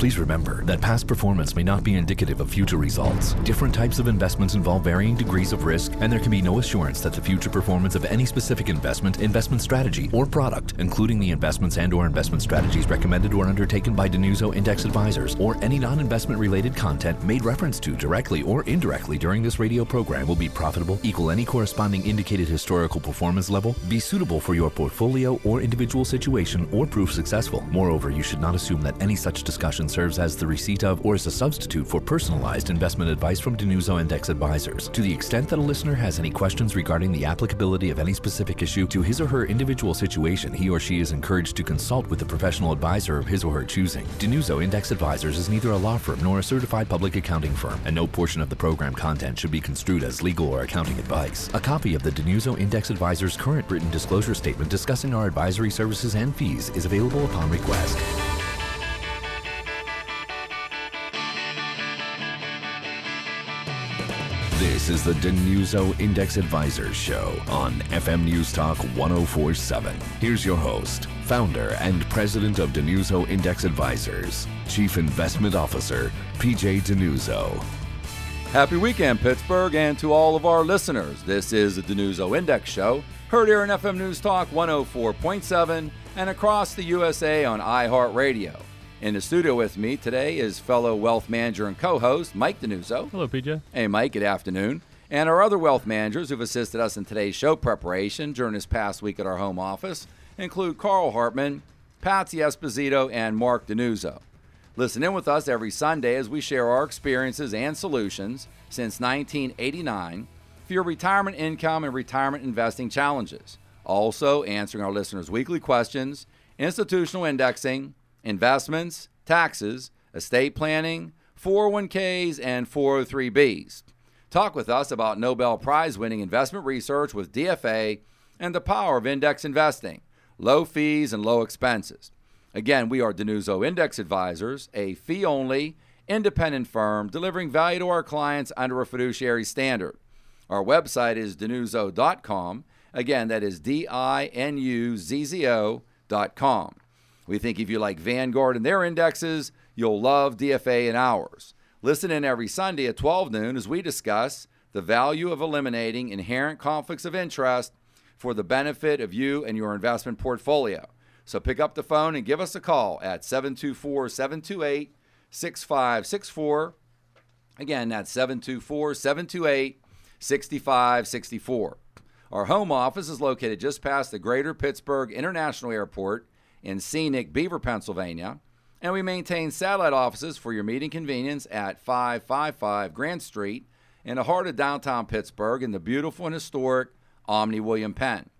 Please remember that past performance may not be indicative of future results. Different types of investments involve varying degrees of risk, and there can be no assurance that the future performance of any specific investment, investment strategy, or product, including the investments and or investment strategies recommended or undertaken by DiNuzzo Index Advisors, or any non-investment related content made reference to directly or indirectly during this radio program will be profitable, equal any corresponding indicated historical performance level, be suitable for your portfolio or individual situation, or prove successful. Moreover, you should not assume that any such discussion serves as the receipt of or as a substitute for personalized investment advice from DiNuzzo Index Advisors. To the extent that a listener has any questions regarding the applicability of any specific issue to his or her individual situation, he or she is encouraged to consult with a professional advisor of his or her choosing. DiNuzzo Index Advisors is neither a law firm nor a certified public accounting firm, and no portion of the program content should be construed as legal or accounting advice. A copy of the DiNuzzo Index Advisors current written disclosure statement discussing our advisory services and fees is available upon request. This is the DiNuzzo Index Advisors Show on FM News Talk 1047. Here's your host, founder and president of DiNuzzo Index Advisors, Chief Investment Officer, PJ DiNuzzo. Happy weekend, Pittsburgh, and to all of our listeners. This is the DiNuzzo Index Show, heard here on FM News Talk 104.7 and across the USA on iHeartRadio. In the studio with me today is fellow wealth manager and co host Mike DiNuzzo. Hello, PJ. Hey, Mike, good afternoon. And our other wealth managers who've assisted us in today's show preparation during this past week at our home office include Carl Hartman, Patsy Esposito, and Mark DiNuzzo. Listen in with us every Sunday as we share our experiences and solutions since 1989 for your retirement income and retirement investing challenges. Also, answering our listeners' weekly questions, institutional indexing, investments, taxes, estate planning, 401ks, and 403bs. Talk with us about Nobel Prize winning investment research with DFA and the power of index investing, low fees and low expenses. Again, we are DiNuzzo Index Advisors, a fee only, independent firm delivering value to our clients under a fiduciary standard. Our website is dinuzzo.com. Again, that is D I N U Z Z O.com. We think if you like Vanguard and their indexes, you'll love DFA and ours. Listen in every Sunday at 12 noon as we discuss the value of eliminating inherent conflicts of interest for the benefit of you and your investment portfolio. So pick up the phone and give us a call at 724 728 6564. Again, that's 724 728 6564. Our home office is located just past the Greater Pittsburgh International Airport in scenic Beaver, Pennsylvania, and we maintain satellite offices for your meeting convenience at 555 Grand Street in the heart of downtown Pittsburgh in the beautiful and historic Omni William Penn.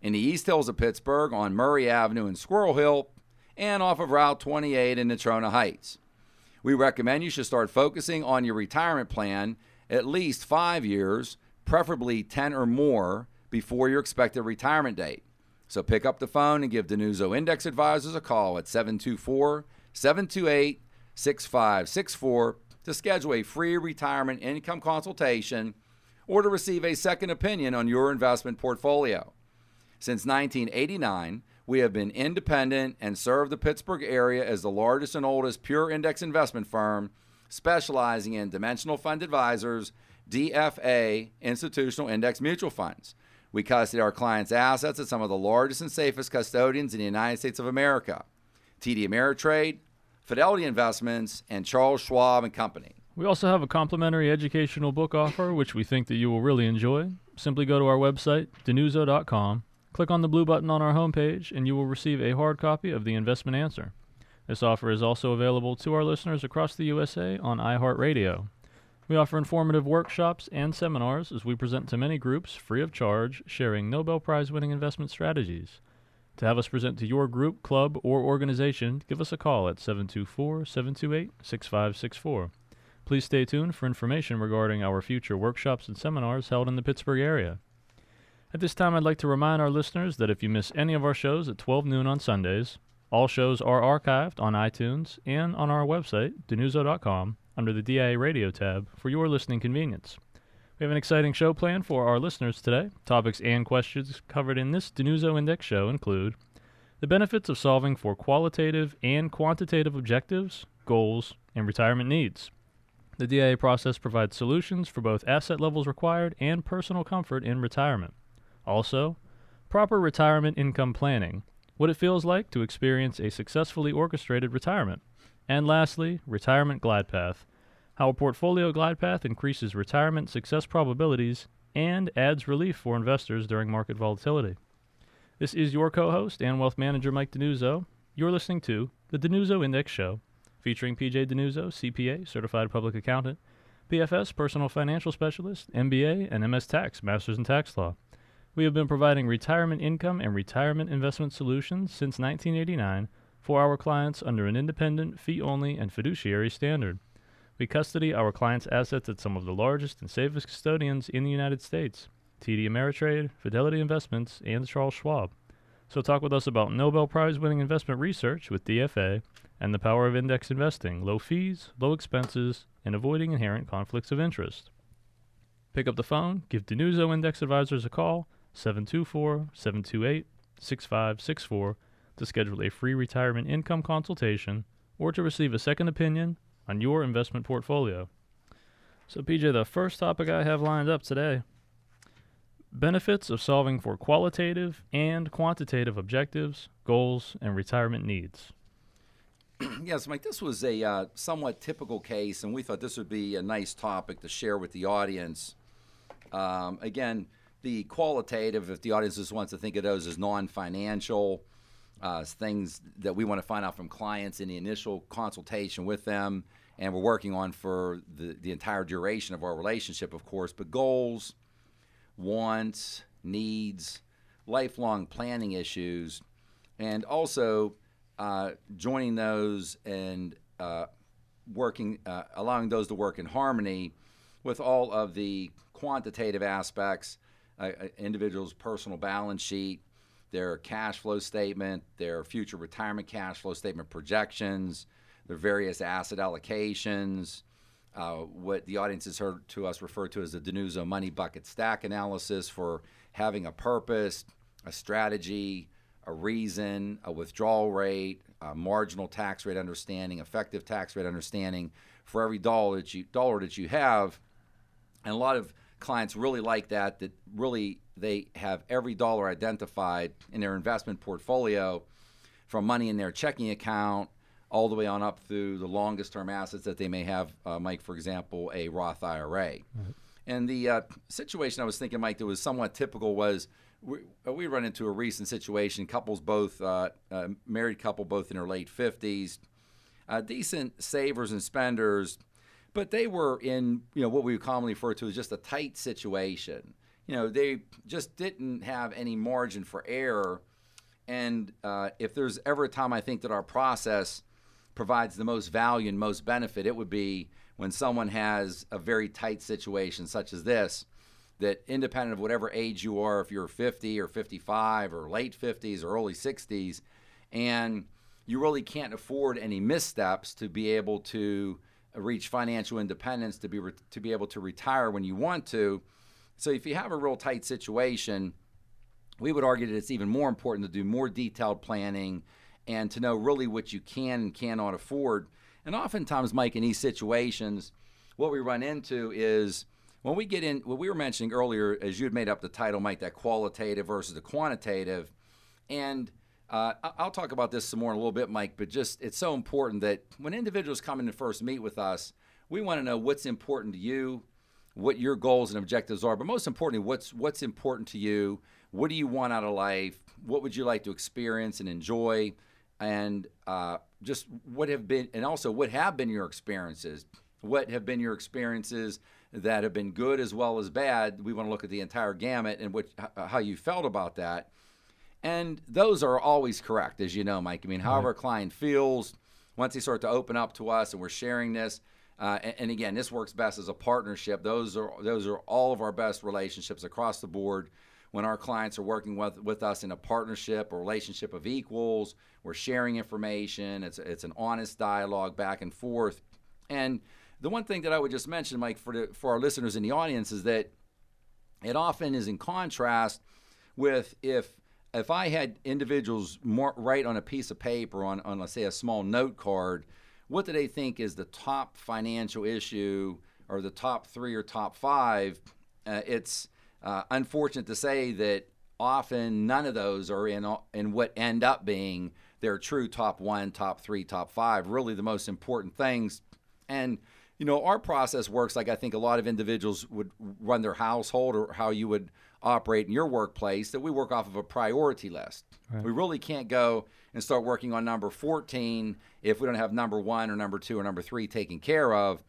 In the East Hills of Pittsburgh on Murray Avenue in Squirrel Hill and off of Route 28 in Natrona Heights. We recommend you should start focusing on your retirement plan at least five years, preferably 10 or more, before your expected retirement date. So pick up the phone and give DiNuzzo Index Advisors a call at 724 728 6564 to schedule a free retirement income consultation or to receive a second opinion on your investment portfolio. Since 1989, we have been independent and serve the Pittsburgh area as the largest and oldest pure index investment firm specializing in dimensional fund advisors, DFA, institutional index mutual funds. We custody our clients' assets at some of the largest and safest custodians in the United States of America TD Ameritrade, Fidelity Investments, and Charles Schwab and Company. We also have a complimentary educational book offer, which we think that you will really enjoy. Simply go to our website, dinuzzo.com, click on the blue button on our homepage, and you will receive a hard copy of The Investment Answer. This offer is also available to our listeners across the USA on iHeartRadio. We offer informative workshops and seminars as we present to many groups free of charge, sharing Nobel Prize winning investment strategies. To have us present to your group, club, or organization, give us a call at 724 728 6564. Please stay tuned for information regarding our future workshops and seminars held in the Pittsburgh area. At this time, I'd like to remind our listeners that if you miss any of our shows at 12 noon on Sundays, all shows are archived on iTunes and on our website, dinuzzo.com, under the DIA Radio tab for your listening convenience. We have an exciting show planned for our listeners today. Topics and questions covered in this DiNuzzo Index show include the benefits of solving for qualitative and quantitative objectives, goals, and retirement needs. The DIA process provides solutions for both asset levels required and personal comfort in retirement. Also, proper retirement income planning, what it feels like to experience a successfully orchestrated retirement. And lastly, retirement glide path, how a portfolio glide path increases retirement success probabilities and adds relief for investors during market volatility. This is your co host and wealth manager, Mike DiNuzzo. You're listening to the DiNuzzo Index Show, featuring PJ DiNuzzo, CPA, Certified Public Accountant, PFS, Personal Financial Specialist, MBA, and MS Tax, Masters in Tax Law. We have been providing retirement income and retirement investment solutions since 1989 for our clients under an independent, fee only, and fiduciary standard. We custody our clients' assets at some of the largest and safest custodians in the United States TD Ameritrade, Fidelity Investments, and Charles Schwab. So, talk with us about Nobel Prize winning investment research with DFA and the power of index investing, low fees, low expenses, and avoiding inherent conflicts of interest. Pick up the phone, give DiNuzzo Index Advisors a call, 724 728 6564, to schedule a free retirement income consultation or to receive a second opinion on your investment portfolio. So, PJ, the first topic I have lined up today benefits of solving for qualitative and quantitative objectives, goals, and retirement needs. yes, Mike, this was a uh, somewhat typical case, and we thought this would be a nice topic to share with the audience. Um, again, the qualitative, if the audience just wants to think of those as non financial, uh, things that we want to find out from clients in the initial consultation with them, and we're working on for the, the entire duration of our relationship, of course. But goals, wants, needs, lifelong planning issues, and also uh, joining those and uh, working, uh, allowing those to work in harmony with all of the quantitative aspects, uh, uh, individual's personal balance sheet, their cash flow statement, their future retirement cash flow statement projections, their various asset allocations, uh, what the audience has heard to us refer to as the DiNuzzo money bucket stack analysis for having a purpose, a strategy, a reason, a withdrawal rate, a marginal tax rate understanding, effective tax rate understanding for every dollar that you dollar that you have. And a lot of clients really like that that really they have every dollar identified in their investment portfolio from money in their checking account all the way on up through the longest term assets that they may have uh, mike for example a roth ira right. and the uh, situation i was thinking mike that was somewhat typical was we, uh, we run into a recent situation couples both uh, uh married couple both in their late 50s uh, decent savers and spenders but they were in you know what we would commonly refer to as just a tight situation you know, they just didn't have any margin for error. And uh, if there's ever a time I think that our process provides the most value and most benefit, it would be when someone has a very tight situation such as this, that independent of whatever age you are, if you're 50 or 55 or late 50s or early 60s, and you really can't afford any missteps to be able to reach financial independence, to be re- to be able to retire when you want to so if you have a real tight situation, we would argue that it's even more important to do more detailed planning and to know really what you can and cannot afford. And oftentimes, Mike, in these situations, what we run into is when we get in what we were mentioning earlier, as you had made up the title, Mike, that qualitative versus the quantitative. And uh, I'll talk about this some more in a little bit, Mike, but just it's so important that when individuals come in to first meet with us, we want to know what's important to you, what your goals and objectives are, but most importantly, what's what's important to you. What do you want out of life? What would you like to experience and enjoy? And uh, just what have been, and also what have been your experiences? What have been your experiences that have been good as well as bad? We want to look at the entire gamut and what how you felt about that. And those are always correct, as you know, Mike. I mean, however a client feels, once they start to open up to us and we're sharing this, uh, and, and, again, this works best as a partnership. Those are those are all of our best relationships across the board. When our clients are working with, with us in a partnership, a relationship of equals, we're sharing information. It's it's an honest dialogue back and forth. And the one thing that I would just mention, Mike, for the, for our listeners in the audience, is that it often is in contrast with if if I had individuals write on a piece of paper on on let's say a small note card what do they think is the top financial issue or the top three or top five, uh, it's uh, unfortunate to say that often none of those are in in what end up being their true top one, top three, top five. Really, the most important things. And you know, our process works like I think a lot of individuals would run their household or how you would operate in your workplace. That we work off of a priority list. Right. We really can't go and start working on number 14 if we don't have number one or number two or number three taken care of.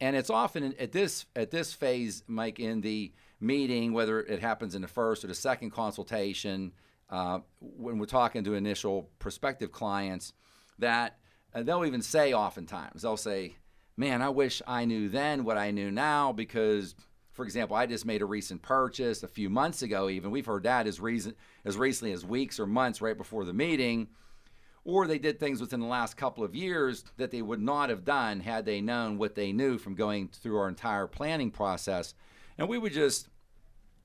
And it's often at this at this phase, Mike, in the meeting, whether it happens in the first or the second consultation, uh, when we're talking to initial prospective clients, that uh, they'll even say oftentimes, they'll say, Man, I wish I knew then what I knew now because, for example, I just made a recent purchase a few months ago, even. We've heard that as, reason, as recently as weeks or months right before the meeting. Or they did things within the last couple of years that they would not have done had they known what they knew from going through our entire planning process. And we would just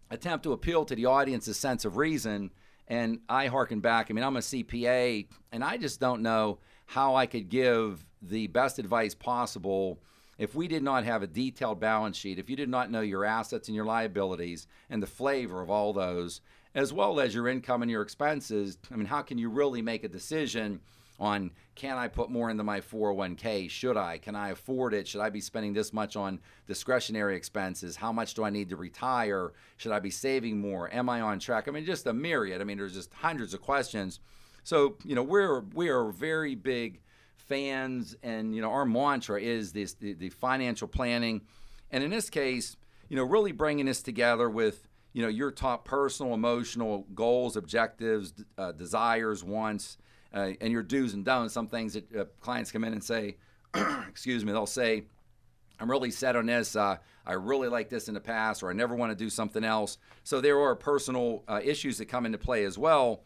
attempt to appeal to the audience's sense of reason. And I harken back. I mean, I'm a CPA, and I just don't know how I could give the best advice possible if we did not have a detailed balance sheet, if you did not know your assets and your liabilities and the flavor of all those, as well as your income and your expenses, I mean, how can you really make a decision on can I put more into my 401k? Should I? Can I afford it? Should I be spending this much on discretionary expenses? How much do I need to retire? Should I be saving more? Am I on track? I mean, just a myriad. I mean, there's just hundreds of questions. So, you know, we're we are very big fans and you know, our mantra is this the, the financial planning. And in this case, you know, really bringing this together with you know your top personal emotional goals objectives uh, desires wants uh, and your do's and don'ts. Some things that uh, clients come in and say, excuse me, they'll say, I'm really set on this. Uh, I really like this in the past, or I never want to do something else. So there are personal uh, issues that come into play as well.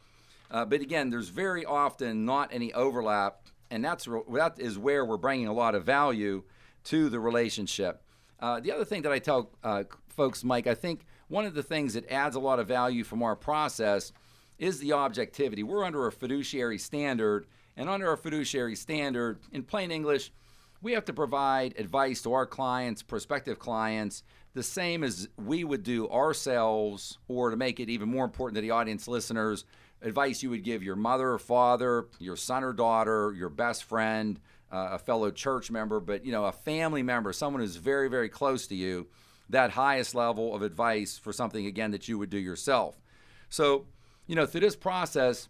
Uh, but again, there's very often not any overlap, and that's that is where we're bringing a lot of value to the relationship. Uh, the other thing that I tell uh, folks, Mike, I think one of the things that adds a lot of value from our process is the objectivity. We're under a fiduciary standard, and under a fiduciary standard, in plain English, we have to provide advice to our clients, prospective clients, the same as we would do ourselves, or to make it even more important to the audience listeners, advice you would give your mother or father, your son or daughter, your best friend, uh, a fellow church member, but you know, a family member, someone who's very, very close to you, that highest level of advice for something again that you would do yourself. So you know, through this process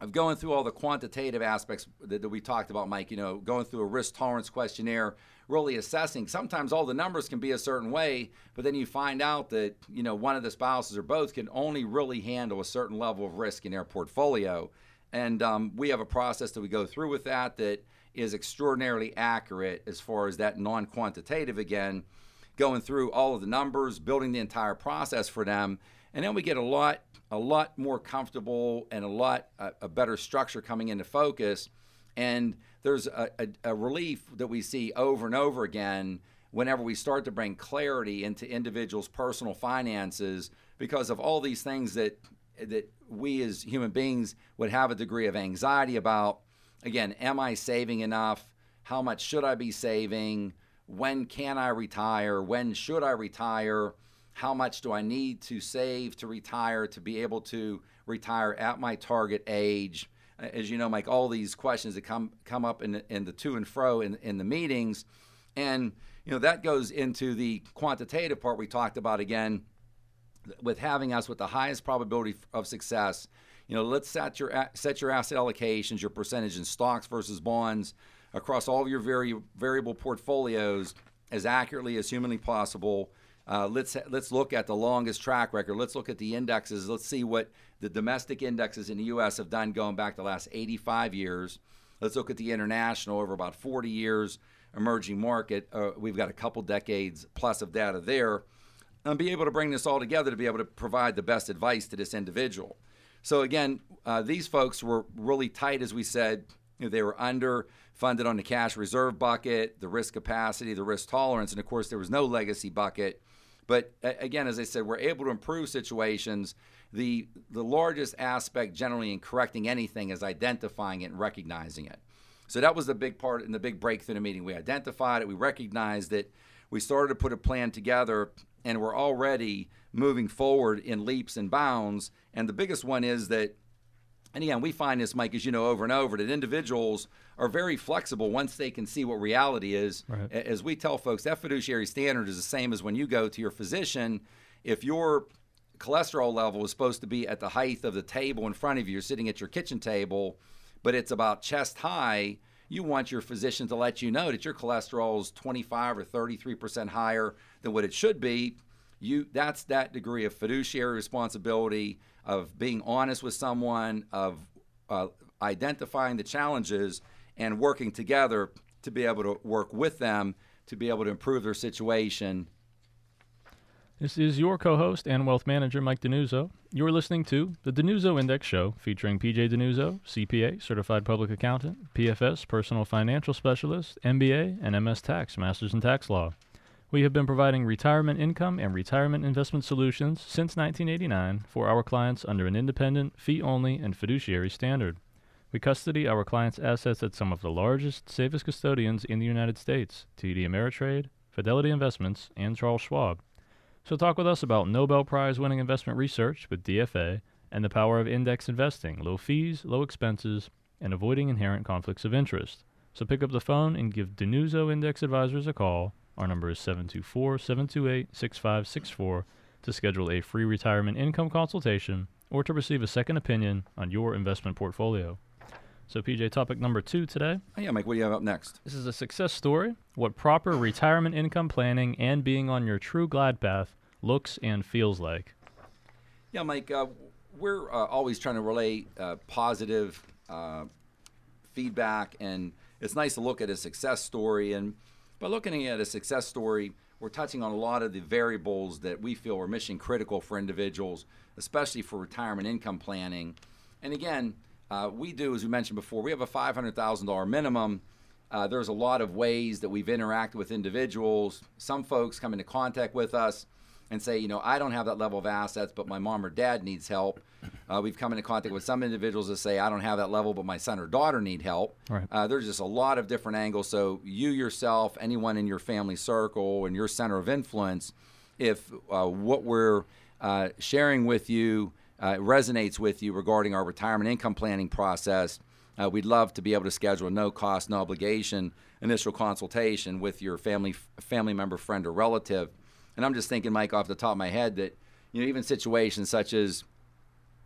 of going through all the quantitative aspects that, that, we talked about, Mike, you know, going through a risk tolerance questionnaire, really assessing. Sometimes all the numbers can be a certain way, but then you find out that, you know, one of the spouses or both can only really handle a certain level of risk in their portfolio. And um, we have a process that we go through with that that is extraordinarily accurate as far as that non quantitative again, going through all of the numbers, building the entire process for them. And then we get a lot a lot more comfortable and a lot uh, a better structure coming into focus. And there's a, a, a, relief that we see over and over again whenever we start to bring clarity into individuals' personal finances because of all these things that that we as human beings would have a degree of anxiety about. Again, am I saving enough? How much should I be saving? When can I retire? When should I retire? how much do I need to save to retire to be able to retire at my target age? As you know, Mike, all these questions that come come up in in the to and fro in, in the meetings, and you know that goes into the quantitative part we talked about again, with having us with the highest probability of success. You know, let's set your set your asset allocations, your percentage in stocks versus bonds across all of your vari- variable portfolios as accurately as humanly possible uh, let's let's look at the longest track record. Let's look at the indexes. Let's see what the domestic indexes in the U.S. have done going back the last 85 years. Let's look at the international over about 40 years. Emerging market, uh, we've got a couple decades plus of data there, and be able to bring this all together to be able to provide the best advice to this individual. So again, uh, these folks were really tight, as we said. They were underfunded on the cash reserve bucket, the risk capacity, the risk tolerance, and of course there was no legacy bucket but again, as I said, we're able to improve situations. The the largest aspect generally in correcting anything is identifying it and recognizing it. So that was the big part and the big breakthrough in the meeting. We identified it, we recognized it, we started to put a plan together, and we're already moving forward in leaps and bounds. And the biggest one is that, and again, we find this, Mike, as you know, over and over, that individuals are very flexible once they can see what reality is. Right. As we tell folks, that fiduciary standard is the same as when you go to your physician. If your cholesterol level is supposed to be at the height of the table in front of you, you're sitting at your kitchen table, but it's about chest high, you want your physician to let you know that your cholesterol is 25 or 33% higher than what it should be. You that's that degree of fiduciary responsibility of being honest with someone, of uh, identifying the challenges and working together to be able to work with them to be able to improve their situation This is your co host and wealth manager, Mike DiNuzzo. You're listening to the DiNuzzo Index Show featuring PJ DiNuzzo, CPA, Certified Public Accountant, PFS, Personal Financial Specialist, MBA, and MS Tax, Masters in Tax Law. We have been providing retirement income and retirement investment solutions since 1989 for our clients under an independent, fee only, and fiduciary standard. We custody our clients' assets at some of the largest, safest custodians in the United States TD Ameritrade, Fidelity Investments, and Charles Schwab. So, talk with us about Nobel Prize winning investment research with DFA and the power of index investing, low fees, low expenses, and avoiding inherent conflicts of interest. So, pick up the phone and give DiNuzzo Index Advisors a call. Our number is 724 728 6564 to schedule a free retirement income consultation or to receive a second opinion on your investment portfolio. So, PJ, topic number two today. Oh, yeah, Mike, what do you have up next? This is a success story what proper retirement income planning and being on your true glide path looks and feels like. Yeah, Mike, uh, we're uh, always trying to relay uh, positive uh, feedback, and it's nice to look at a success story. And by looking at a success story, we're touching on a lot of the variables that we feel are mission critical for individuals, especially for retirement income planning. And again, uh, we do, as we mentioned before, we have a $500,000 minimum. Uh, there's a lot of ways that we've interacted with individuals. Some folks come into contact with us and say, you know, I don't have that level of assets, but my mom or dad needs help. Uh, we've come into contact with some individuals that say, I don't have that level, but my son or daughter need help. Right. Uh, there's just a lot of different angles. So you yourself, anyone in your family circle and your center of influence, if uh, what we're uh, sharing with you uh, resonates with you regarding our retirement income planning process, uh, we'd love to be able to schedule a no cost, no obligation initial consultation with your family family member, friend, or relative. And I'm just thinking, Mike, off the top of my head, that you know even situations such as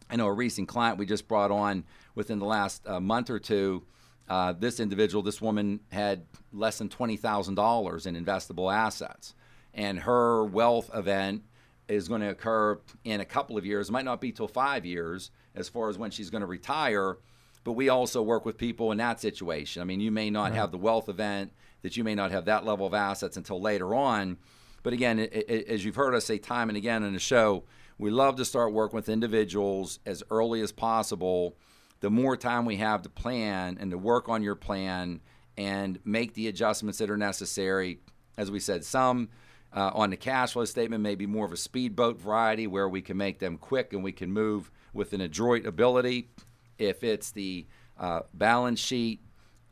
I know a recent client we just brought on within the last uh, month or two. Uh, this individual, this woman, had less than twenty thousand dollars in investable assets, and her wealth event is going to occur in a couple of years. It might not be till five years as far as when she's going to retire. But we also work with people in that situation. I mean, you may not Right. have the wealth event, that you may not have that level of assets until later on. But again, i i as you've heard us say time and again in the show, we love to start working with individuals as early as possible. The more time we have to plan and to work on your plan and make the adjustments that are necessary. As we said, some uh, on the cash flow statement may be more of a speedboat variety where we can make them quick and we can move with an adroit ability. If it's the uh, balance sheet,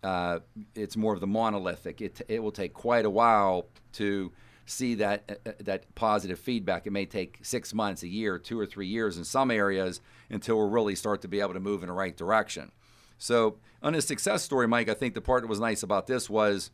uh, it's more of the monolithic. It, it will take quite a while to see that uh, that positive feedback. It may take six months, a year, two or three years in some areas until we really start to be able to move in the right direction. So on a success story, Mike, I think the part that was nice about this was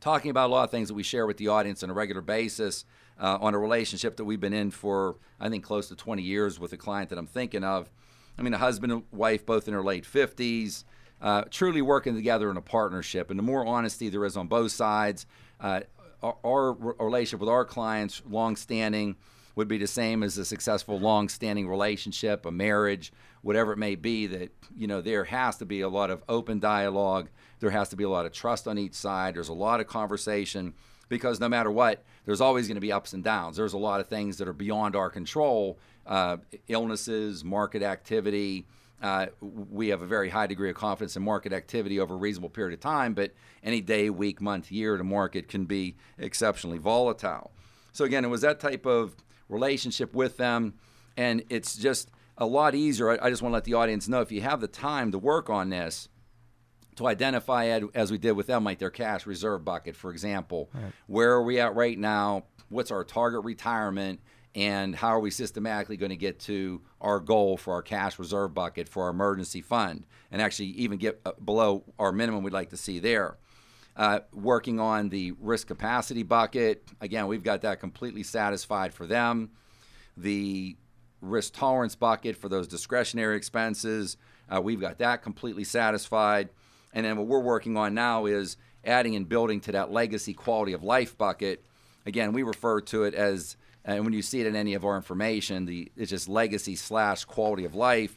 talking about a lot of things that we share with the audience on a regular basis uh, on a relationship that we've been in for I think close to 20 years with a client that I'm thinking of. I mean, a husband and wife, both in their late 50s, uh, truly working together in a partnership. And the more honesty there is on both sides, uh, our, relationship with our clients, long-standing, would be the same as a successful, long-standing relationship, a marriage, whatever it may be. That you know, there has to be a lot of open dialogue. There has to be a lot of trust on each side. There's a lot of conversation because no matter what, there's always going to be ups and downs. There's a lot of things that are beyond our control, uh, illnesses, market activity. Uh, we have a very high degree of confidence in market activity over a reasonable period of time, but any day, week, month, year, the market can be exceptionally volatile. So again, it was that type of relationship with them, and it's just a lot easier. I, I just want to let the audience know if you have the time to work on this, to identify it as we did with them, like their cash reserve bucket, for example. Right. Where are we at right now? What's our target retirement? And how are we systematically going to get to our goal for our cash reserve bucket for our emergency fund? And actually, even get uh, below our minimum we'd like to see there. Uh, working on the risk capacity bucket. Again, we've got that completely satisfied for them. The risk tolerance bucket for those discretionary expenses, uh, we've got that completely satisfied. And then what we're working on now is adding and building to that legacy quality of life bucket. Again, we refer to it as, and when you see it in any of our information, the it's just legacy slash quality of life.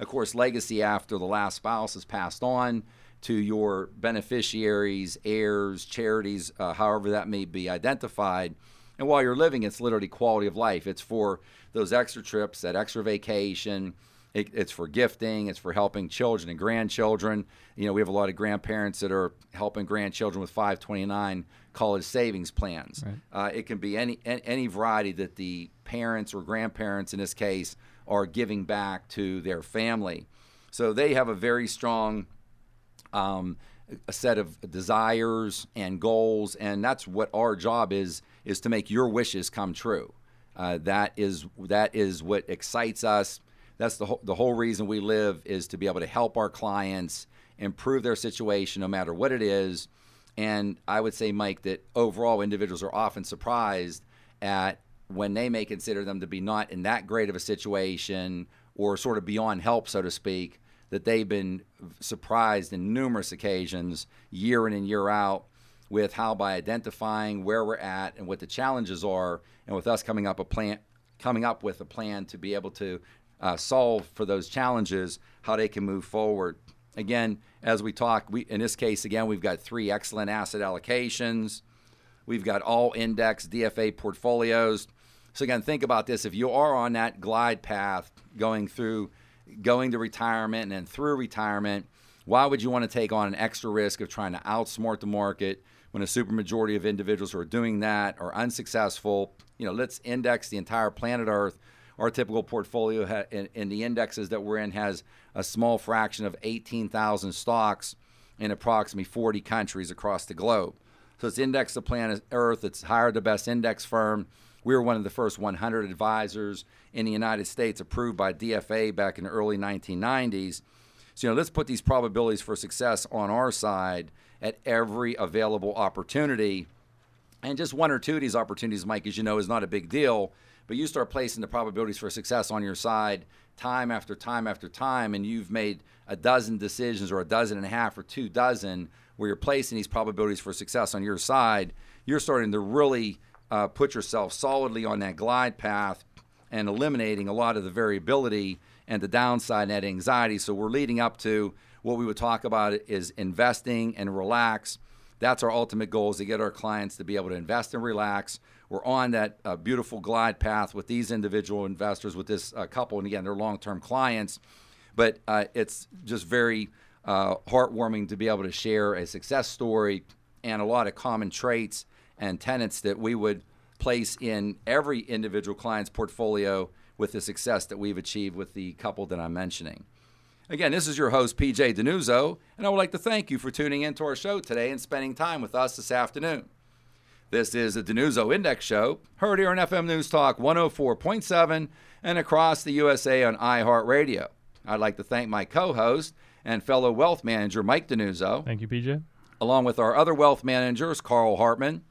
Of course, legacy after the last spouse has passed on to your beneficiaries, heirs, charities, uh, however that may be identified. And while you're living, it's literally quality of life. It's for those extra trips, that extra vacation, it, it's for gifting. It's for helping children and grandchildren. You know, we have a lot of grandparents that are helping grandchildren with 529 college savings plans. Right. Uh, it can be any any variety that the parents or grandparents, in this case, are giving back to their family. So they have a very strong um, a set of desires and goals, and that's what our job is: is to make your wishes come true. Uh, that is that is what excites us that's the whole, the whole reason we live is to be able to help our clients improve their situation no matter what it is and i would say mike that overall individuals are often surprised at when they may consider them to be not in that great of a situation or sort of beyond help so to speak that they've been surprised in numerous occasions year in and year out with how by identifying where we're at and what the challenges are and with us coming up a plan coming up with a plan to be able to uh, solve for those challenges, how they can move forward. Again, as we talk, we in this case again we've got three excellent asset allocations. We've got all index DFA portfolios. So again, think about this: if you are on that glide path going through, going to retirement and then through retirement, why would you want to take on an extra risk of trying to outsmart the market when a supermajority of individuals who are doing that are unsuccessful? You know, let's index the entire planet Earth our typical portfolio ha- in, in, the indexes that we're in has a small fraction of 18,000 stocks in approximately 40 countries across the globe. So it's indexed to planet Earth. It's hired the best index firm. We were one of the first 100 advisors in the United States approved by DFA back in the early 1990s. So, you know, let's put these probabilities for success on our side at every available opportunity. And just one or two of these opportunities, Mike, as you know, is not a big deal but you start placing the probabilities for success on your side time after time after time, and you've made a dozen decisions or a dozen and a half or two dozen where you're placing these probabilities for success on your side, you're starting to really uh, put yourself solidly on that glide path and eliminating a lot of the variability and the downside and that anxiety. So we're leading up to what we would talk about is investing and relax. That's our ultimate goal is to get our clients to be able to invest and relax we're on that uh, beautiful glide path with these individual investors, with this uh, couple, and again, they're long-term clients. But uh, it's just very uh, heartwarming to be able to share a success story and a lot of common traits and tenets that we would place in every individual client's portfolio with the success that we've achieved with the couple that I'm mentioning. Again, this is your host, PJ DiNuzzo, and I would like to thank you for tuning in to our show today and spending time with us this afternoon. This is the DiNuzzo Index Show, heard here on FM News Talk 104.7 and across the USA on iHeartRadio. I'd like to thank my co host and fellow wealth manager, Mike DiNuzzo. Thank you, PJ. Along with our other wealth managers, Carl Hartman,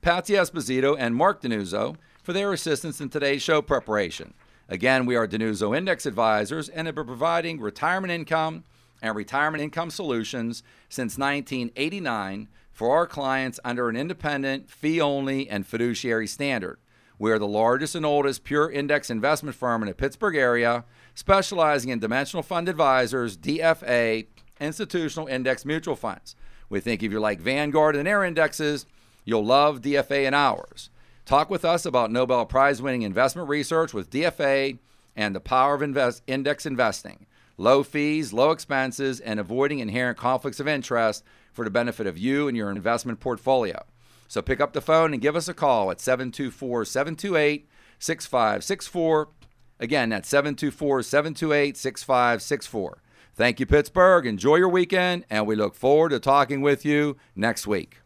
Patsy Esposito, and Mark DiNuzzo, for their assistance in today's show preparation. Again, we are DiNuzzo Index Advisors and have been providing retirement income and retirement income solutions since 1989 for our clients under an independent, fee only, and fiduciary standard. We are the largest and oldest pure index investment firm in the Pittsburgh area, specializing in dimensional fund advisors, DFA, institutional index mutual funds. We think if you like Vanguard and their indexes, you'll love DFA and ours. Talk with us about Nobel Prize winning investment research with DFA and the power of invest- index investing. Low fees, low expenses, and avoiding inherent conflicts of interest for the benefit of you and your investment portfolio. So pick up the phone and give us a call at 724 728 6564. Again, that's 724 728 6564. Thank you, Pittsburgh. Enjoy your weekend, and we look forward to talking with you next week.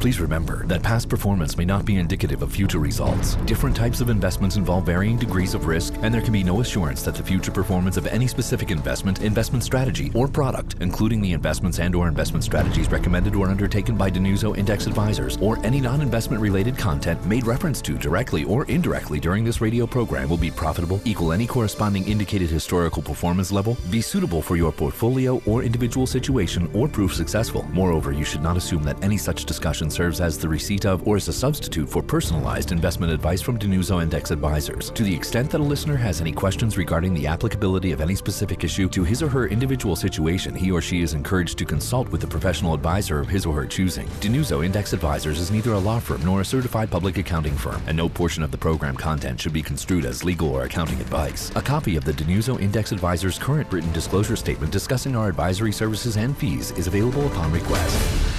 Please remember that past performance may not be indicative of future results. Different types of investments involve varying degrees of risk, and there can be no assurance that the future performance of any specific investment, investment strategy, or product, including the investments and or investment strategies recommended or undertaken by DiNuzzo Index Advisors, or any non-investment related content made reference to directly or indirectly during this radio program will be profitable, equal any corresponding indicated historical performance level, be suitable for your portfolio or individual situation, or prove successful. Moreover, you should not assume that any such discussion serves as the receipt of or as a substitute for personalized investment advice from DiNuzzo Index Advisors. To the extent that a listener has any questions regarding the applicability of any specific issue to his or her individual situation, he or she is encouraged to consult with a professional advisor of his or her choosing. DiNuzzo Index Advisors is neither a law firm nor a certified public accounting firm, and no portion of the program content should be construed as legal or accounting advice. A copy of the DiNuzzo Index Advisors current written disclosure statement discussing our advisory services and fees is available upon request.